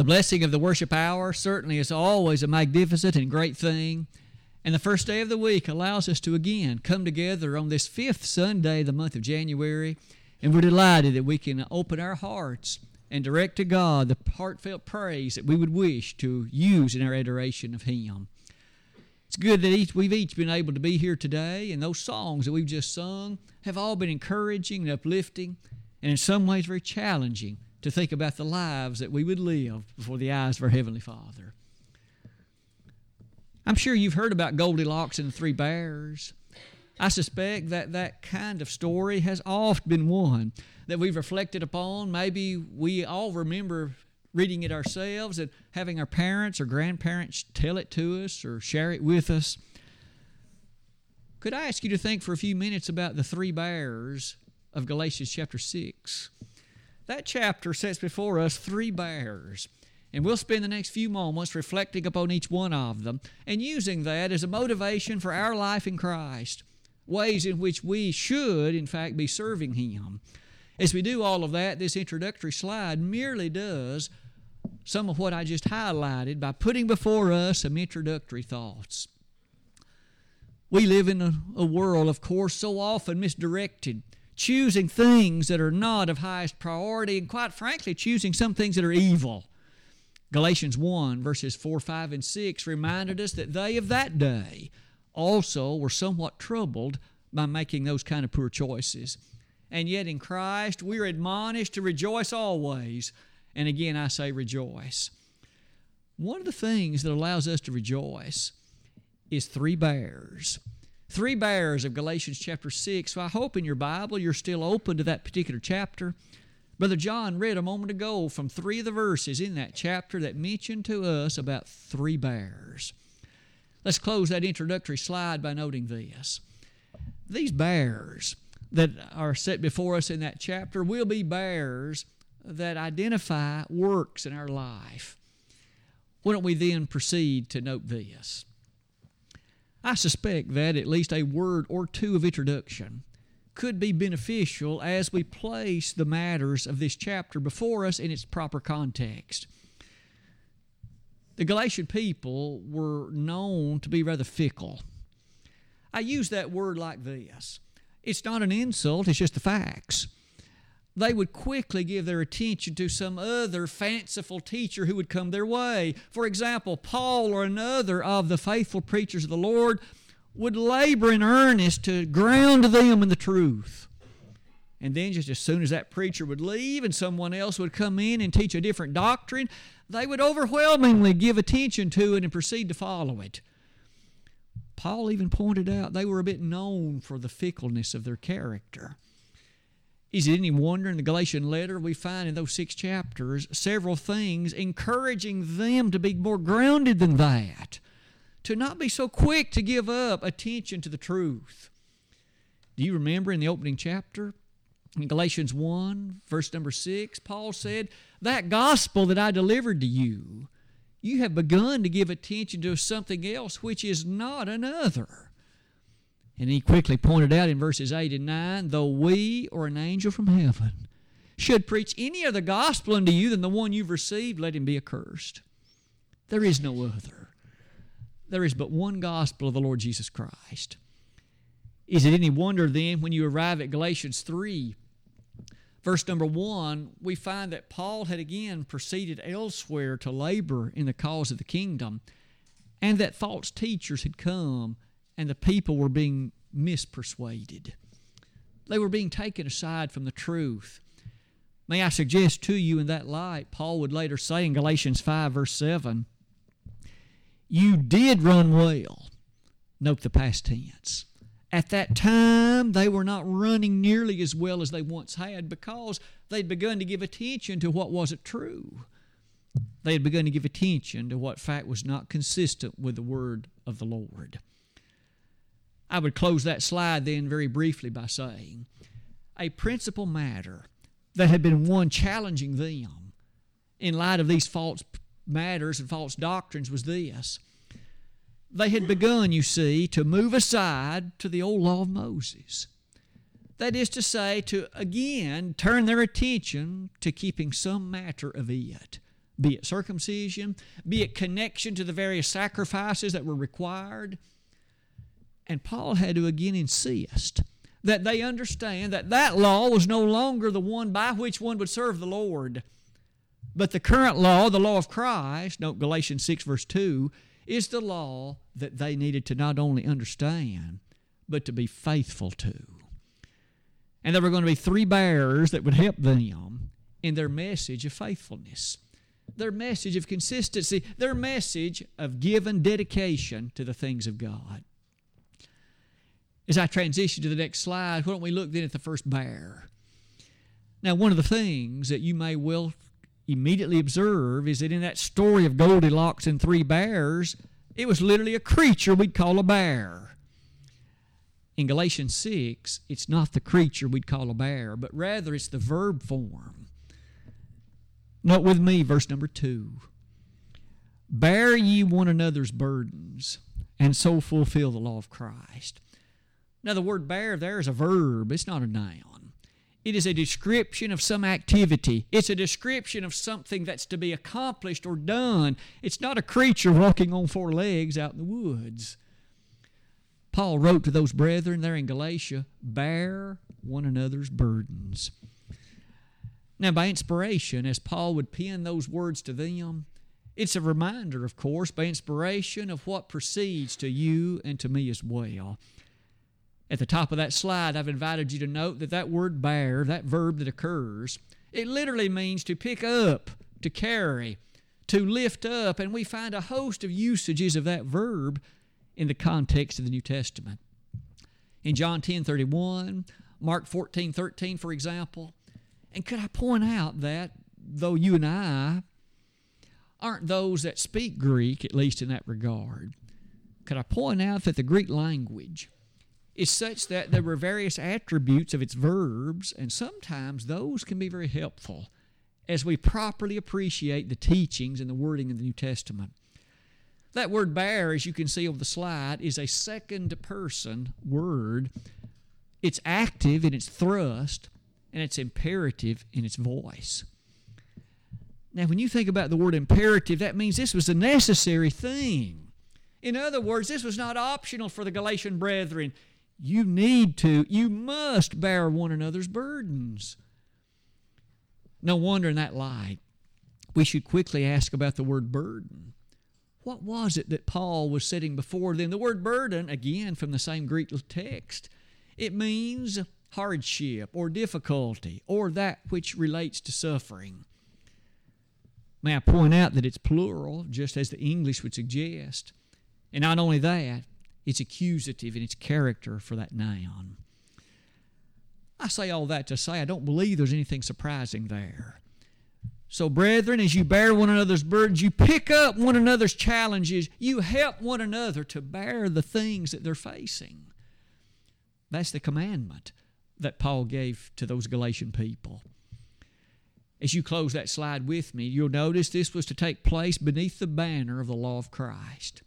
The blessing of the worship hour certainly is always a magnificent and great thing. And the first day of the week allows us to again come together on this fifth Sunday of the month of January. And we're delighted that we can open our hearts and direct to God the heartfelt praise that we would wish to use in our adoration of Him. It's good that each, we've each been able to be here today, and those songs that we've just sung have all been encouraging and uplifting, and in some ways very challenging to think about the lives that we would live before the eyes of our Heavenly Father. I'm sure you've heard about Goldilocks and the Three Bears. I suspect that that kind of story has oft been one that we've reflected upon. Maybe we all remember reading it ourselves and having our parents or grandparents tell it to us or share it with us. Could I ask you to think for a few minutes about the three bears of Galatians chapter 6? That chapter sets before us three bears. And we'll spend the next few moments reflecting upon each one of them and using that as a motivation for our life in Christ, ways in which we should, in fact, be serving Him. As we do all of that, this introductory slide merely does some of what I just highlighted by putting before us some introductory thoughts. We live in a, a world, of course, so often misdirected choosing things that are not of highest priority, and quite frankly, choosing some things that are evil. Galatians 1, verses 4, 5, and 6 reminded us that they of that day also were somewhat troubled by making those kind of poor choices. And yet in Christ, we are admonished to rejoice always. And again, I say rejoice. One of the things that allows us to rejoice is three bears three bears of Galatians chapter 6. So I hope in your Bible you're still open to that particular chapter. Brother John read a moment ago from three of the verses in that chapter that mentioned to us about three bears. Let's close that introductory slide by noting this. These bears that are set before us in that chapter will be bears that identify works in our life. Why don't we then proceed to note this? I suspect that at least a word or two of introduction could be beneficial as we place the matters of this chapter before us in its proper context. The Galatian people were known to be rather fickle. I use that word like this it's not an insult, it's just the facts they would quickly give their attention to some other fanciful teacher who would come their way. For example, Paul or another of the faithful preachers of the Lord would labor in earnest to ground them in the truth. And then, just as soon as that preacher would leave and someone else would come in and teach a different doctrine, they would overwhelmingly give attention to it and proceed to follow it. Paul even pointed out they were a bit known for the fickleness of their character. Is it any wonder in the Galatian letter we find in those six chapters several things encouraging them to be more grounded than that, to not be so quick to give up attention to the truth? Do you remember in the opening chapter, in Galatians 1, verse number 6, Paul said, That gospel that I delivered to you, you have begun to give attention to something else which is not another. And he quickly pointed out in verses 8 and 9 though we or an angel from heaven should preach any other gospel unto you than the one you've received, let him be accursed. There is no other. There is but one gospel of the Lord Jesus Christ. Is it any wonder then when you arrive at Galatians 3, verse number 1, we find that Paul had again proceeded elsewhere to labor in the cause of the kingdom, and that false teachers had come and the people were being mispersuaded. They were being taken aside from the truth. May I suggest to you in that light, Paul would later say in Galatians 5, verse 7, You did run well. Note the past tense. At that time, they were not running nearly as well as they once had because they'd begun to give attention to what wasn't true. They had begun to give attention to what fact was not consistent with the word of the Lord. I would close that slide then very briefly by saying a principal matter that had been one challenging them in light of these false matters and false doctrines was this. They had begun, you see, to move aside to the old law of Moses. That is to say, to again turn their attention to keeping some matter of it be it circumcision, be it connection to the various sacrifices that were required. And Paul had to again insist that they understand that that law was no longer the one by which one would serve the Lord. But the current law, the law of Christ, note Galatians 6, verse 2, is the law that they needed to not only understand, but to be faithful to. And there were going to be three bearers that would help them in their message of faithfulness, their message of consistency, their message of given dedication to the things of God. As I transition to the next slide, why don't we look then at the first bear? Now, one of the things that you may well immediately observe is that in that story of Goldilocks and three bears, it was literally a creature we'd call a bear. In Galatians 6, it's not the creature we'd call a bear, but rather it's the verb form. Note with me verse number 2 Bear ye one another's burdens, and so fulfill the law of Christ. Now, the word bear there is a verb, it's not a noun. It is a description of some activity. It's a description of something that's to be accomplished or done. It's not a creature walking on four legs out in the woods. Paul wrote to those brethren there in Galatia bear one another's burdens. Now, by inspiration, as Paul would pen those words to them, it's a reminder, of course, by inspiration of what proceeds to you and to me as well. At the top of that slide, I've invited you to note that that word bear, that verb that occurs, it literally means to pick up, to carry, to lift up, and we find a host of usages of that verb in the context of the New Testament. In John 10 31, Mark 14 13, for example. And could I point out that though you and I aren't those that speak Greek, at least in that regard, could I point out that the Greek language is such that there were various attributes of its verbs, and sometimes those can be very helpful as we properly appreciate the teachings and the wording of the New Testament. That word bear, as you can see on the slide, is a second person word. It's active in its thrust, and it's imperative in its voice. Now, when you think about the word imperative, that means this was a necessary thing. In other words, this was not optional for the Galatian brethren. You need to, you must bear one another's burdens. No wonder in that light, we should quickly ask about the word burden. What was it that Paul was setting before them? The word burden, again from the same Greek text, it means hardship or difficulty or that which relates to suffering. May I point out that it's plural, just as the English would suggest. And not only that, it's accusative in its character for that noun. I say all that to say I don't believe there's anything surprising there. So, brethren, as you bear one another's burdens, you pick up one another's challenges, you help one another to bear the things that they're facing. That's the commandment that Paul gave to those Galatian people. As you close that slide with me, you'll notice this was to take place beneath the banner of the law of Christ.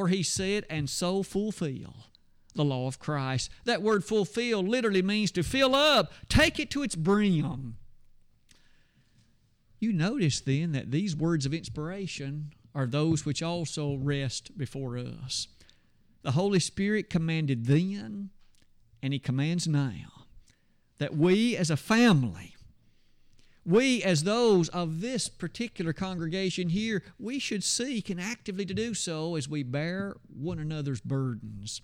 For he said, and so fulfill the law of Christ. That word fulfill literally means to fill up, take it to its brim. You notice then that these words of inspiration are those which also rest before us. The Holy Spirit commanded then, and He commands now, that we as a family, we as those of this particular congregation here, we should seek and actively to do so as we bear one another's burdens,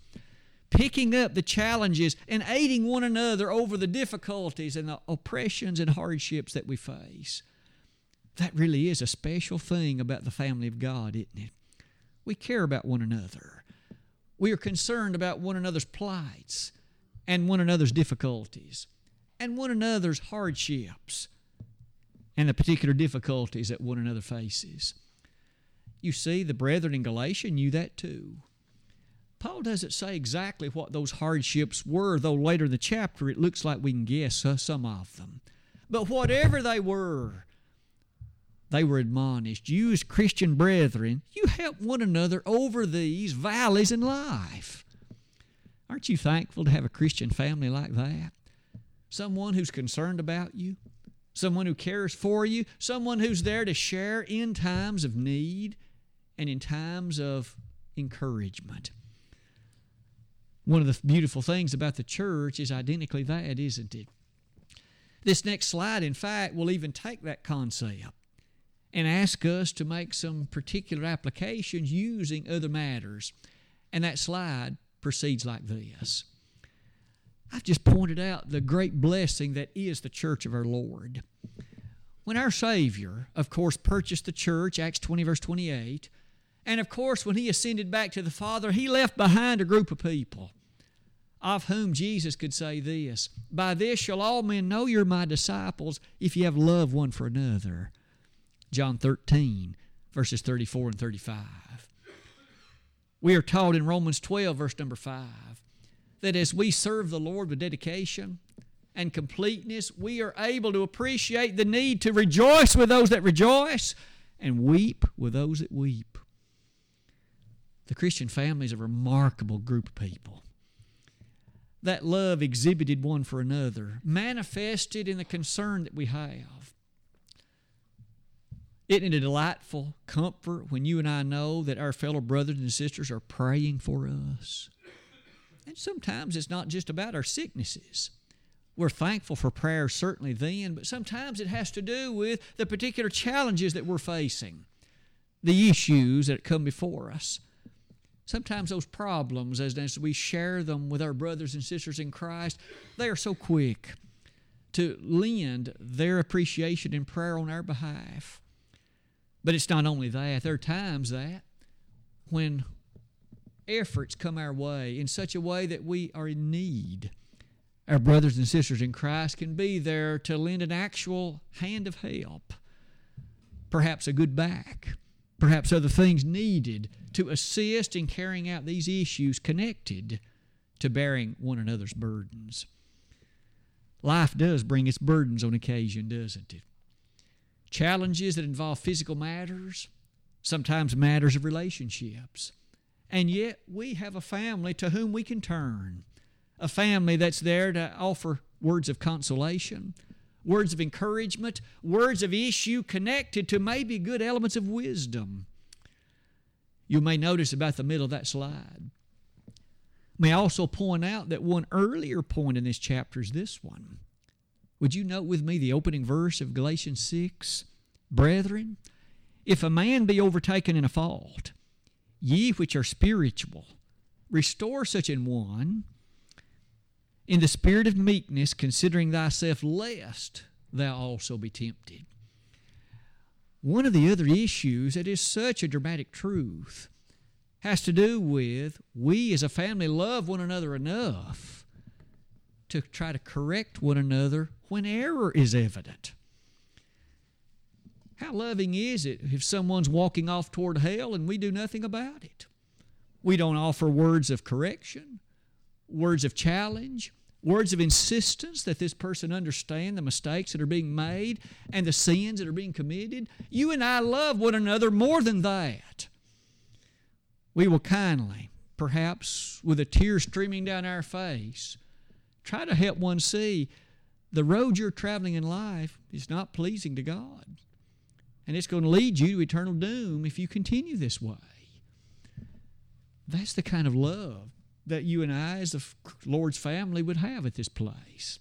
picking up the challenges and aiding one another over the difficulties and the oppressions and hardships that we face. That really is a special thing about the family of God, isn't it? We care about one another. We are concerned about one another's plights and one another's difficulties and one another's hardships and the particular difficulties that one another faces. You see, the brethren in Galatia knew that too. Paul doesn't say exactly what those hardships were, though later in the chapter it looks like we can guess uh, some of them. But whatever they were, they were admonished. You, as Christian brethren, you help one another over these valleys in life. Aren't you thankful to have a Christian family like that? Someone who's concerned about you, someone who cares for you, someone who's there to share in times of need and in times of encouragement. One of the beautiful things about the church is identically that, isn't it? This next slide, in fact, will even take that concept and ask us to make some particular applications using other matters. And that slide proceeds like this. I've just pointed out the great blessing that is the church of our Lord. When our Savior, of course, purchased the church, Acts 20, verse 28, and of course, when he ascended back to the Father, he left behind a group of people of whom Jesus could say this By this shall all men know you're my disciples if you have love one for another. John 13, verses 34 and 35. We are taught in Romans 12, verse number 5, that as we serve the Lord with dedication and completeness, we are able to appreciate the need to rejoice with those that rejoice and weep with those that weep. The Christian family is a remarkable group of people. That love exhibited one for another, manifested in the concern that we have. Isn't it a delightful comfort when you and I know that our fellow brothers and sisters are praying for us? And sometimes it's not just about our sicknesses. We're thankful for prayer, certainly then, but sometimes it has to do with the particular challenges that we're facing, the issues that come before us sometimes those problems, as, as we share them with our brothers and sisters in Christ, they are so quick to lend their appreciation and prayer on our behalf. But it's not only that, there are times that when efforts come our way in such a way that we are in need, our brothers and sisters in Christ can be there to lend an actual hand of help, perhaps a good back perhaps other things needed to assist in carrying out these issues connected to bearing one another's burdens. Life does bring its burdens on occasion, doesn't it? Challenges that involve physical matters, sometimes matters of relationships. And yet we have a family to whom we can turn, a family that's there to offer words of consolation, words of encouragement, words of issue connected to maybe good elements of wisdom. You may notice about the middle of that slide. May also point out that one earlier point in this chapter is this one. Would you note with me the opening verse of Galatians 6? Brethren, if a man be overtaken in a fault, ye which are spiritual, restore such an one in the spirit of meekness, considering thyself, lest thou also be tempted. One of the other issues that is such a dramatic truth has to do with we as a family love one another enough to try to correct one another when error is evident. How loving is it if someone's walking off toward hell and we do nothing about it? We don't offer words of correction, words of challenge, words of insistence that this person understand the mistakes that are being made and the sins that are being committed. You and I love one another more than that. We will kindly, perhaps with a tear streaming down our face, try to help one see the road you're traveling in life is not pleasing to God. And it's going to lead you to eternal doom if you continue this way. That's the kind of love that you and I, as the Lord's family, would have at this place.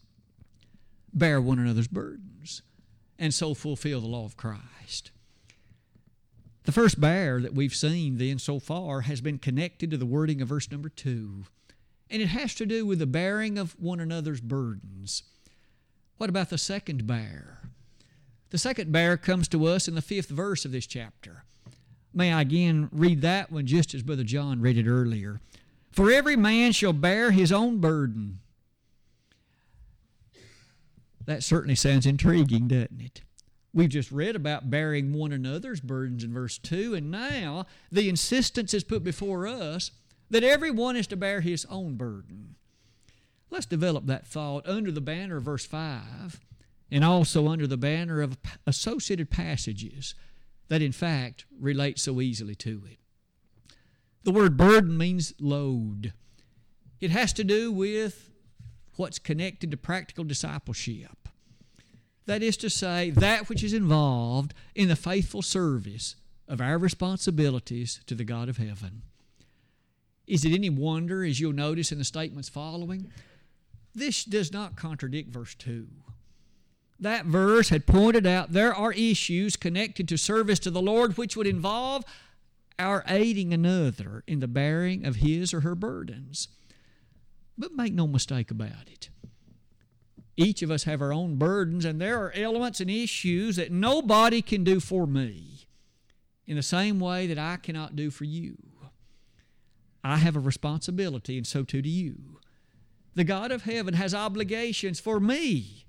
Bear one another's burdens and so fulfill the law of Christ. The first bear that we've seen then so far has been connected to the wording of verse number two, and it has to do with the bearing of one another's burdens. What about the second bear? The second bear comes to us in the fifth verse of this chapter. May I again read that one just as Brother John read it earlier? For every man shall bear his own burden. That certainly sounds intriguing, doesn't it? We've just read about bearing one another's burdens in verse 2, and now the insistence is put before us that everyone is to bear his own burden. Let's develop that thought under the banner of verse 5 and also under the banner of associated passages that, in fact, relate so easily to it. The word burden means load. It has to do with what's connected to practical discipleship. That is to say, that which is involved in the faithful service of our responsibilities to the God of heaven. Is it any wonder, as you'll notice in the statements following, this does not contradict verse 2. That verse had pointed out there are issues connected to service to the Lord which would involve our aiding another in the bearing of his or her burdens. But make no mistake about it. Each of us have our own burdens, and there are elements and issues that nobody can do for me in the same way that I cannot do for you. I have a responsibility, and so too do you. The God of heaven has obligations for me,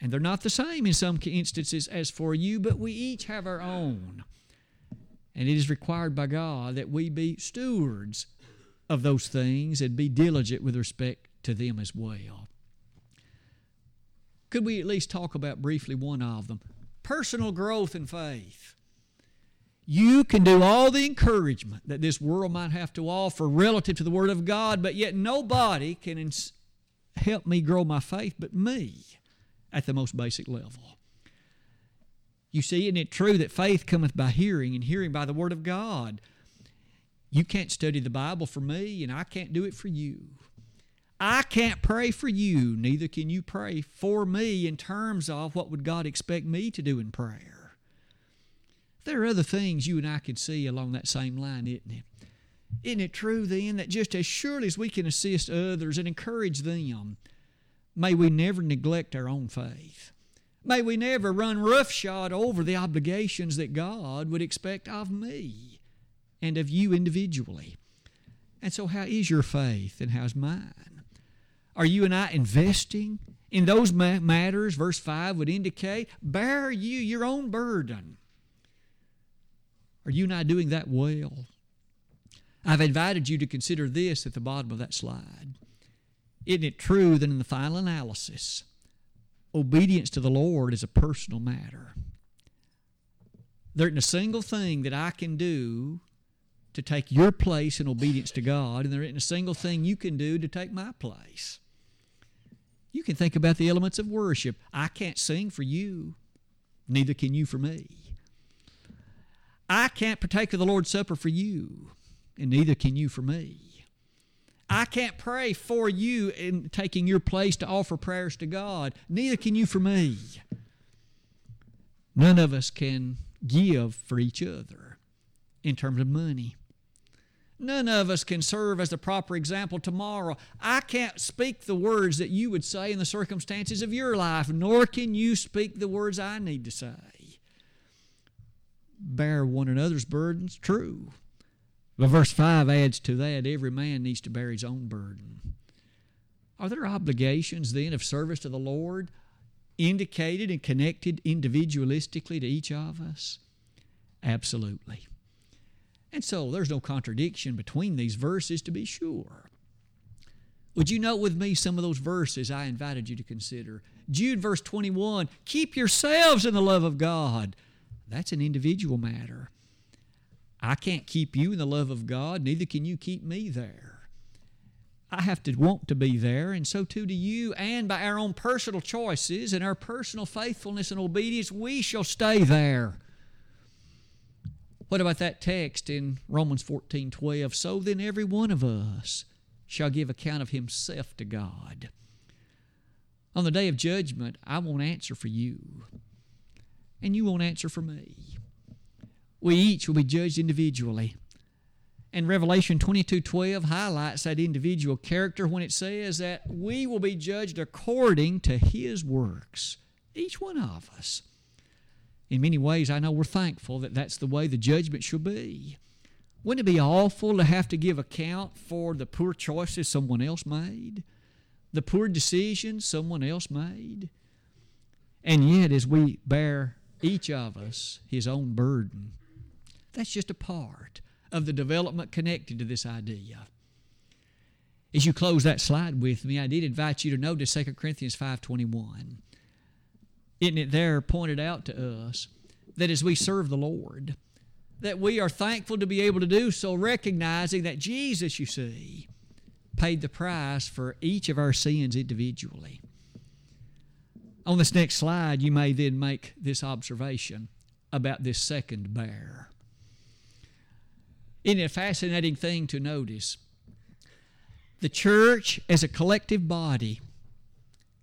and they're not the same in some instances as for you, but we each have our own. And it is required by God that we be stewards of those things and be diligent with respect to them as well. Could we at least talk about briefly one of them? Personal growth in faith. You can do all the encouragement that this world might have to offer relative to the Word of God, but yet nobody can ins- help me grow my faith but me at the most basic level. You see, isn't it true that faith cometh by hearing, and hearing by the Word of God? You can't study the Bible for me, and I can't do it for you. I can't pray for you, neither can you pray for me in terms of what would God expect me to do in prayer. There are other things you and I could see along that same line, isn't it? Isn't it true then that just as surely as we can assist others and encourage them, may we never neglect our own faith? May we never run roughshod over the obligations that God would expect of me and of you individually. And so, how is your faith and how's mine? Are you and I investing in those matters? Verse 5 would indicate bear you your own burden. Are you and I doing that well? I've invited you to consider this at the bottom of that slide. Isn't it true that in the final analysis, obedience to the Lord is a personal matter? There isn't a single thing that I can do to take your place in obedience to God, and there isn't a single thing you can do to take my place. You can think about the elements of worship. I can't sing for you, neither can you for me. I can't partake of the Lord's Supper for you, and neither can you for me. I can't pray for you in taking your place to offer prayers to God, neither can you for me. None of us can give for each other in terms of money. None of us can serve as the proper example tomorrow. I can't speak the words that you would say in the circumstances of your life, nor can you speak the words I need to say. Bear one another's burdens, true. But verse 5 adds to that every man needs to bear his own burden. Are there obligations then of service to the Lord indicated and connected individualistically to each of us? Absolutely. And so there's no contradiction between these verses to be sure. Would you note with me some of those verses I invited you to consider? Jude, verse 21 Keep yourselves in the love of God. That's an individual matter. I can't keep you in the love of God, neither can you keep me there. I have to want to be there, and so too do you. And by our own personal choices and our personal faithfulness and obedience, we shall stay there. What about that text in Romans 14 12? So then, every one of us shall give account of himself to God. On the day of judgment, I won't answer for you, and you won't answer for me. We each will be judged individually. And Revelation 22 12 highlights that individual character when it says that we will be judged according to his works, each one of us in many ways, I know we're thankful that that's the way the judgment should be. Wouldn't it be awful to have to give account for the poor choices someone else made, the poor decisions someone else made? And yet, as we bear each of us his own burden, that's just a part of the development connected to this idea. As you close that slide with me, I did invite you to notice 2 Corinthians 5.21. Isn't it there pointed out to us that as we serve the Lord, that we are thankful to be able to do so, recognizing that Jesus, you see, paid the price for each of our sins individually. On this next slide, you may then make this observation about this second bear. Isn't it a fascinating thing to notice? The church, as a collective body,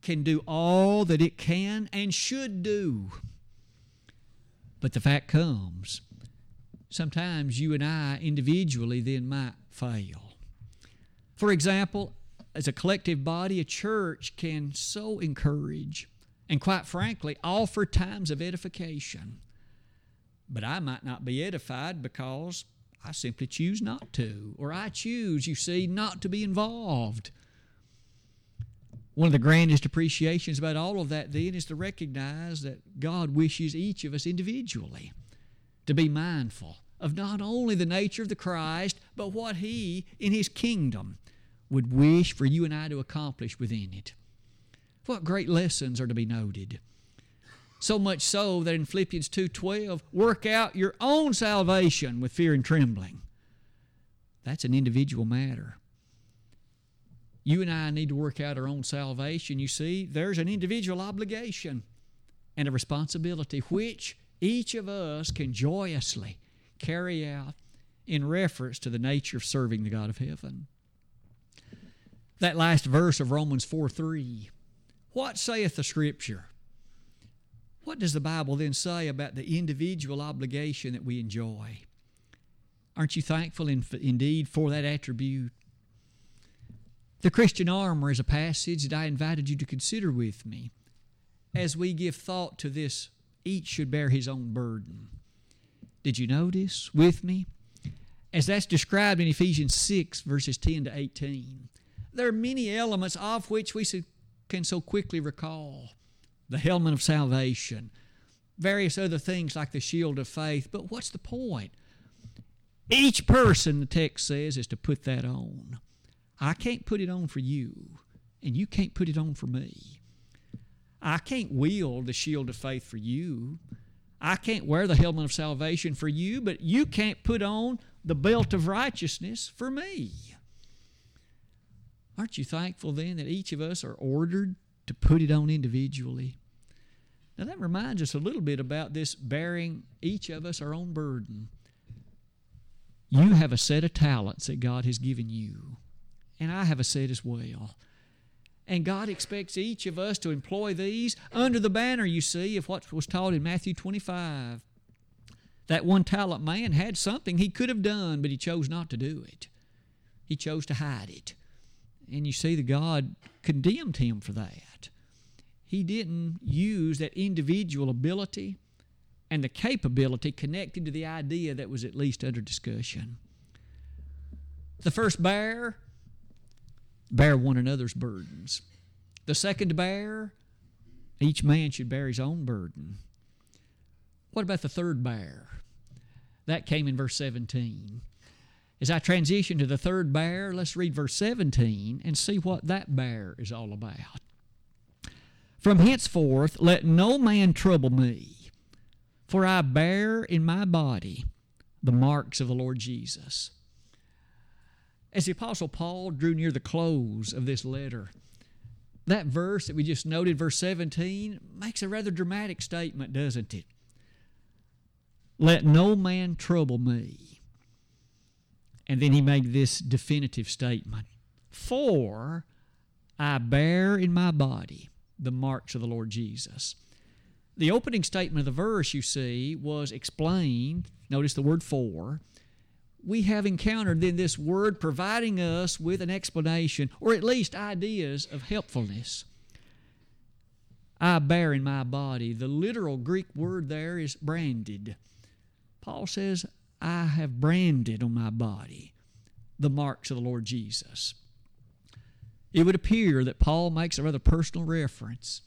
can do all that it can and should do. But the fact comes, sometimes you and I individually then might fail. For example, as a collective body, a church can so encourage and, quite frankly, offer times of edification. But I might not be edified because I simply choose not to, or I choose, you see, not to be involved. One of the grandest appreciations about all of that, then, is to recognize that God wishes each of us individually to be mindful of not only the nature of the Christ, but what He, in His kingdom, would wish for you and I to accomplish within it. What great lessons are to be noted. So much so that in Philippians 2:12, work out your own salvation with fear and trembling. That's an individual matter. You and I need to work out our own salvation. You see, there's an individual obligation and a responsibility which each of us can joyously carry out in reference to the nature of serving the God of heaven. That last verse of Romans 4 3. What saith the Scripture? What does the Bible then say about the individual obligation that we enjoy? Aren't you thankful in, indeed for that attribute? The Christian armor is a passage that I invited you to consider with me as we give thought to this each should bear his own burden. Did you notice with me? As that's described in Ephesians 6, verses 10 to 18, there are many elements of which we can so quickly recall the helmet of salvation, various other things like the shield of faith. But what's the point? Each person, the text says, is to put that on. I can't put it on for you, and you can't put it on for me. I can't wield the shield of faith for you. I can't wear the helmet of salvation for you, but you can't put on the belt of righteousness for me. Aren't you thankful then that each of us are ordered to put it on individually? Now, that reminds us a little bit about this bearing each of us our own burden. You have a set of talents that God has given you, and I have a set as well. And God expects each of us to employ these under the banner, you see, of what was taught in Matthew 25. That one talent man had something he could have done, but he chose not to do it. He chose to hide it. And you see the God condemned him for that. He didn't use that individual ability and the capability connected to the idea that was at least under discussion. The first bear, bear one another's burdens. The second bear, each man should bear his own burden. What about the third bear? That came in verse 17. As I transition to the third bear, let's read verse 17 and see what that bear is all about. From henceforth, let no man trouble me, for I bear in my body the marks of the Lord Jesus. As the Apostle Paul drew near the close of this letter, that verse that we just noted, verse 17, makes a rather dramatic statement, doesn't it? Let no man trouble me. And then he made this definitive statement For I bear in my body the marks of the Lord Jesus. The opening statement of the verse, you see, was explained. Notice the word for. We have encountered then this word providing us with an explanation, or at least ideas of helpfulness. I bear in my body. The literal Greek word there is branded. Paul says, I have branded on my body the marks of the Lord Jesus it would appear that Paul makes a rather personal reference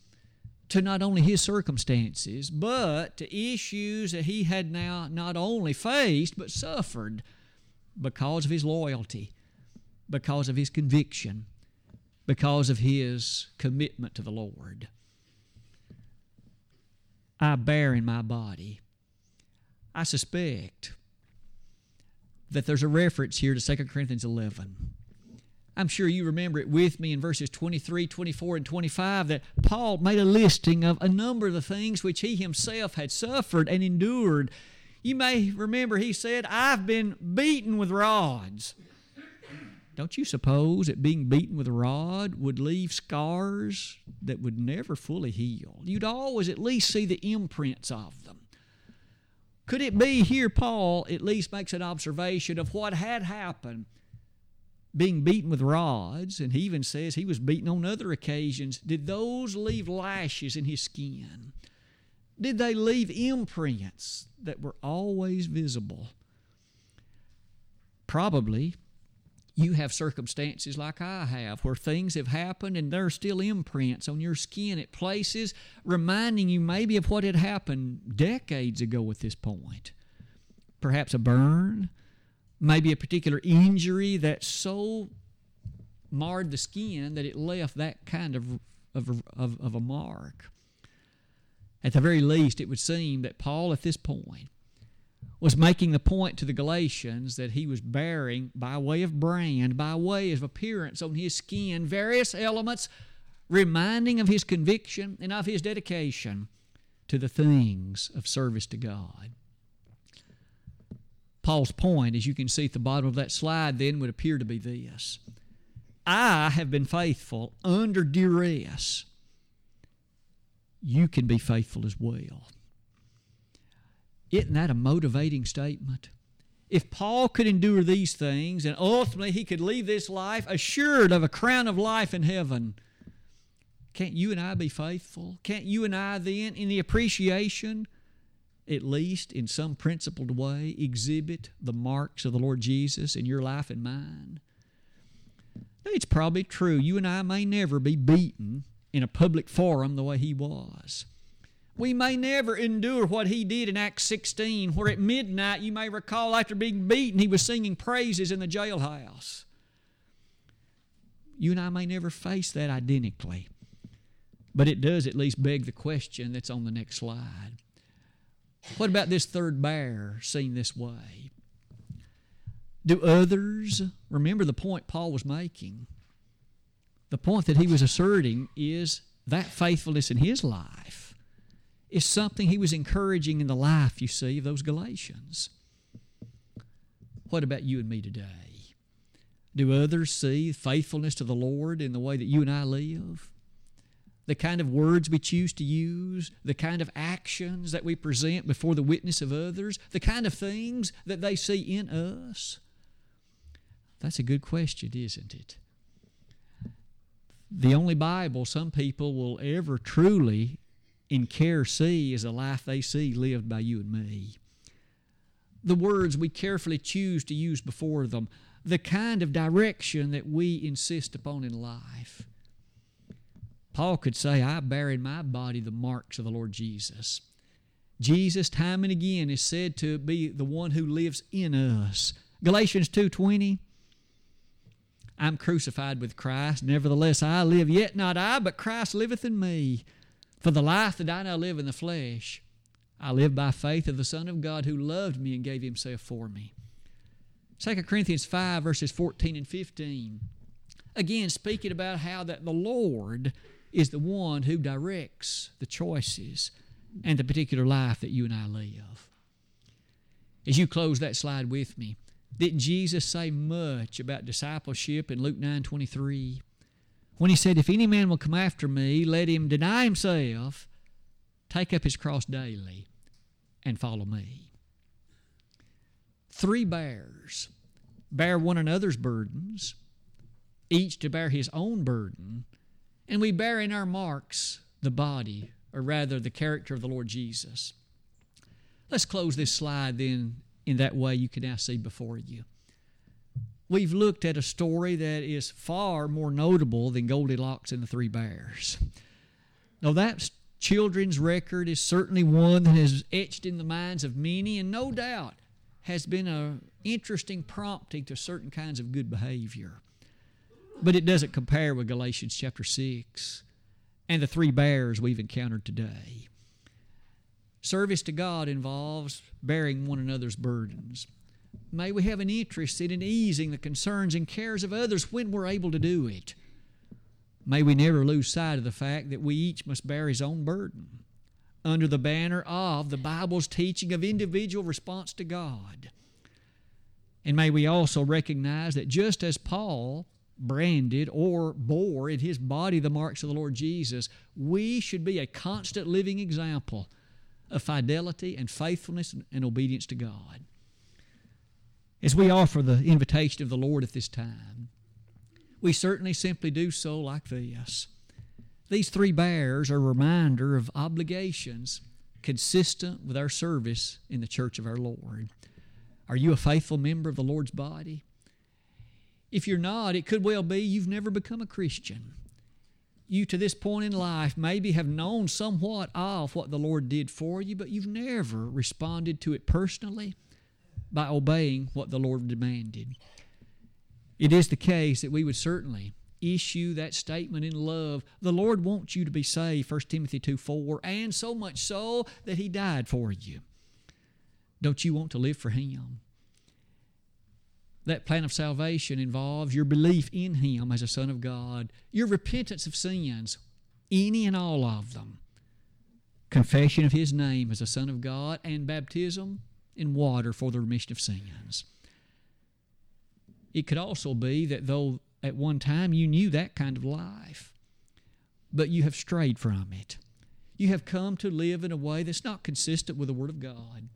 to not only his circumstances, but to issues that he had now not only faced, but suffered because of his loyalty, because of his conviction, because of his commitment to the Lord. I bear in my body. I suspect that there's a reference here to 2 Corinthians 11 I'm sure you remember it with me in verses 23, 24, and 25 that Paul made a listing of a number of the things which he himself had suffered and endured. You may remember he said, I've been beaten with rods. Don't you suppose that being beaten with a rod would leave scars that would never fully heal? You'd always at least see the imprints of them. Could it be here Paul at least makes an observation of what had happened being beaten with rods, and he even says he was beaten on other occasions, did those leave lashes in his skin? Did they leave imprints that were always visible? Probably you have circumstances like I have where things have happened and there are still imprints on your skin at places reminding you maybe of what had happened decades ago at this point. Perhaps a burn, maybe a particular injury that so marred the skin that it left that kind of, of, of, of a mark. At the very least, it would seem that Paul at this point was making the point to the Galatians that he was bearing, by way of brand, by way of appearance on his skin, various elements reminding of his conviction and of his dedication to the things of service to God. Paul's point, as you can see at the bottom of that slide, then would appear to be this I have been faithful under duress. You can be faithful as well. Isn't that a motivating statement? If Paul could endure these things and ultimately he could leave this life assured of a crown of life in heaven, can't you and I be faithful? Can't you and I then, in the appreciation at least in some principled way, exhibit the marks of the Lord Jesus in your life and mine? It's probably true. You and I may never be beaten in a public forum the way he was. We may never endure what he did in Acts 16, where at midnight, you may recall, after being beaten, he was singing praises in the jailhouse. You and I may never face that identically, but it does at least beg the question that's on the next slide what about this third bear seen this way? Do others remember the point Paul was making? The point that he was asserting is that faithfulness in his life is something he was encouraging in the life, you see, of those Galatians. What about you and me today? Do others see faithfulness to the Lord in the way that you and I live? The kind of words we choose to use, the kind of actions that we present before the witness of others, the kind of things that they see in us? That's a good question, isn't it? The only Bible some people will ever truly in care see is the life they see lived by you and me. The words we carefully choose to use before them, the kind of direction that we insist upon in life. Paul could say, I bear in my body the marks of the Lord Jesus. Jesus, time and again, is said to be the one who lives in us. Galatians 2.20, I'm crucified with Christ. Nevertheless, I live, yet not I, but Christ liveth in me. For the life that I now live in the flesh, I live by faith of the Son of God who loved me and gave himself for me. 2 Corinthians 5, verses 14 and 15. Again, speaking about how that the Lord is the one who directs the choices and the particular life that you and I live. As you close that slide with me, didn't Jesus say much about discipleship in Luke 9 23? When he said, If any man will come after me, let him deny himself, take up his cross daily, and follow me. Three bears bear one another's burdens, each to bear his own burden, and we bear in our marks the body, or rather the character of the Lord Jesus. Let's close this slide then in that way you can now see before you. We've looked at a story that is far more notable than Goldilocks and the Three Bears. Now, that children's record is certainly one that has etched in the minds of many, and no doubt has been an interesting prompting to certain kinds of good behavior. But it doesn't compare with Galatians chapter 6 and the three bears we've encountered today. Service to God involves bearing one another's burdens. May we have an interest in easing the concerns and cares of others when we're able to do it. May we never lose sight of the fact that we each must bear his own burden under the banner of the Bible's teaching of individual response to God. And may we also recognize that just as Paul branded or bore in his body the marks of the Lord Jesus, we should be a constant living example of fidelity and faithfulness and obedience to God. As we offer the invitation of the Lord at this time, we certainly simply do so like this. These three bears are a reminder of obligations consistent with our service in the church of our Lord. Are you a faithful member of the Lord's body? If you're not, it could well be you've never become a Christian. You, to this point in life, maybe have known somewhat of what the Lord did for you, but you've never responded to it personally by obeying what the Lord demanded. It is the case that we would certainly issue that statement in love. The Lord wants you to be saved, 1 Timothy 2 4, and so much so that He died for you. Don't you want to live for Him? That plan of salvation involves your belief in Him as a Son of God, your repentance of sins, any and all of them, confession of His name as a Son of God, and baptism in water for the remission of sins. It could also be that though at one time you knew that kind of life, but you have strayed from it. You have come to live in a way that's not consistent with the Word of God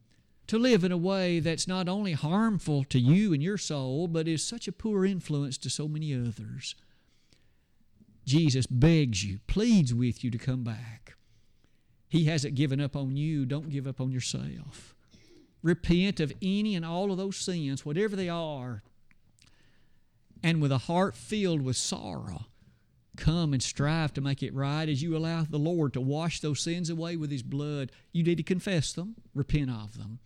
to live in a way that's not only harmful to you and your soul, but is such a poor influence to so many others. Jesus begs you, pleads with you to come back. He hasn't given up on you. Don't give up on yourself. Repent of any and all of those sins, whatever they are, and with a heart filled with sorrow, come and strive to make it right as you allow the Lord to wash those sins away with His blood. You need to confess them, repent of them.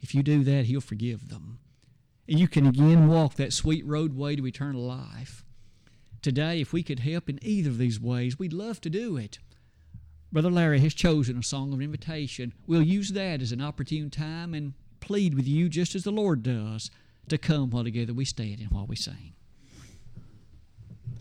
If you do that, He'll forgive them. And you can again walk that sweet roadway to eternal life. Today, if we could help in either of these ways, we'd love to do it. Brother Larry has chosen a song of invitation. We'll use that as an opportune time and plead with you, just as the Lord does, to come while together we stand and while we sing.